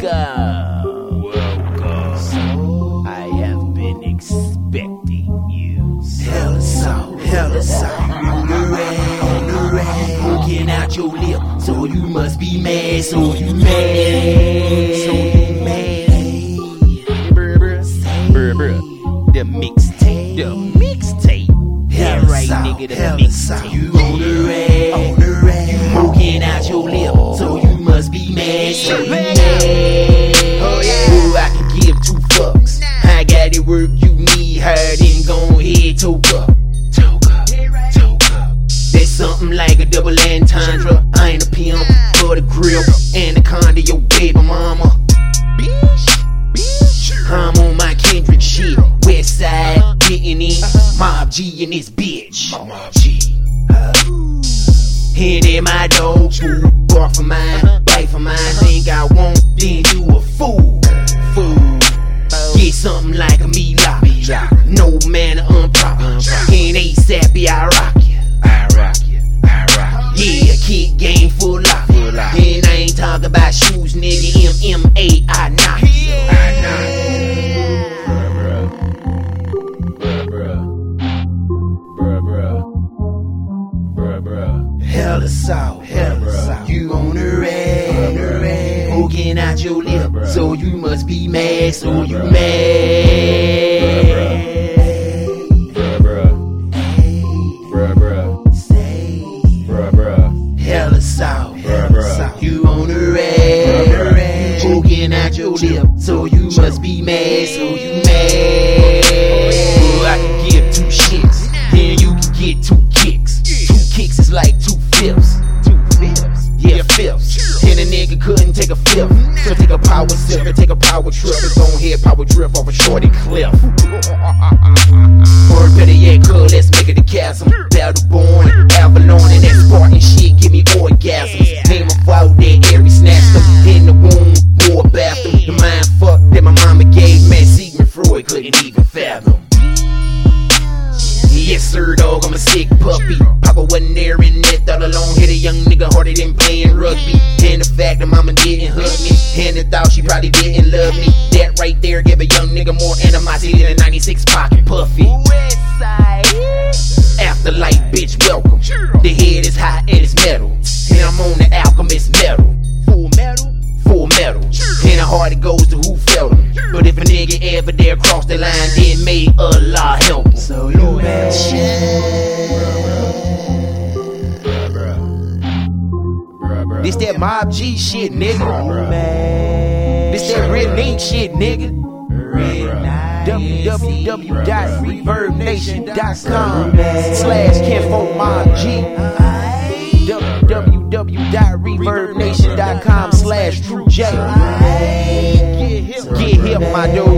Welcome. Welcome. I have been expecting you. Hella salt, hella salt. On the rag, on the rag. Poking out your lip. So you must be mad, so you mad. So you mad. Bruh, bruh. Bruh, bruh. The mixtape. The mixtape. Yeah, right, nigga. The mixtape. Something like a double entendre. I ain't a pimp, but a grill. Anaconda, your baby mama. I'm on my Kendrick shit. West side, getting in. Mob G in this bitch. Mob G. Hit in my dog. Bark for for mine. Hella salt, hella salt. You on the rag, the rag. Poking out your lip, so you must be mad, so you mad. Say, hella salt, hella salt. You on the rag. Poking out your lip, so you must be mad, so you mad. Couldn't take a fifth. So take a power sip and take a power trip. It's on head power drift off a shorty cliff. Or better yet, cuz let's make it a chasm. Battleborn, Avalon, and that Spartan shit give me orgasms. The thought she probably didn't love me. That right there give a young nigga more animosity than a 96 pocket puffy. Afterlife, bitch, welcome. The head is hot and it's metal. And I'm on the alchemist metal. Full metal? Full metal. And the heart it goes to who felt him. But if a nigga ever dare cross the line, then may Allah help that Mob G shit, nigga. This that Red Link shit, nigga. www.reverbnation.com slash Kenfo Mob G www.reverbnation.com slash True J Get hip, my dude.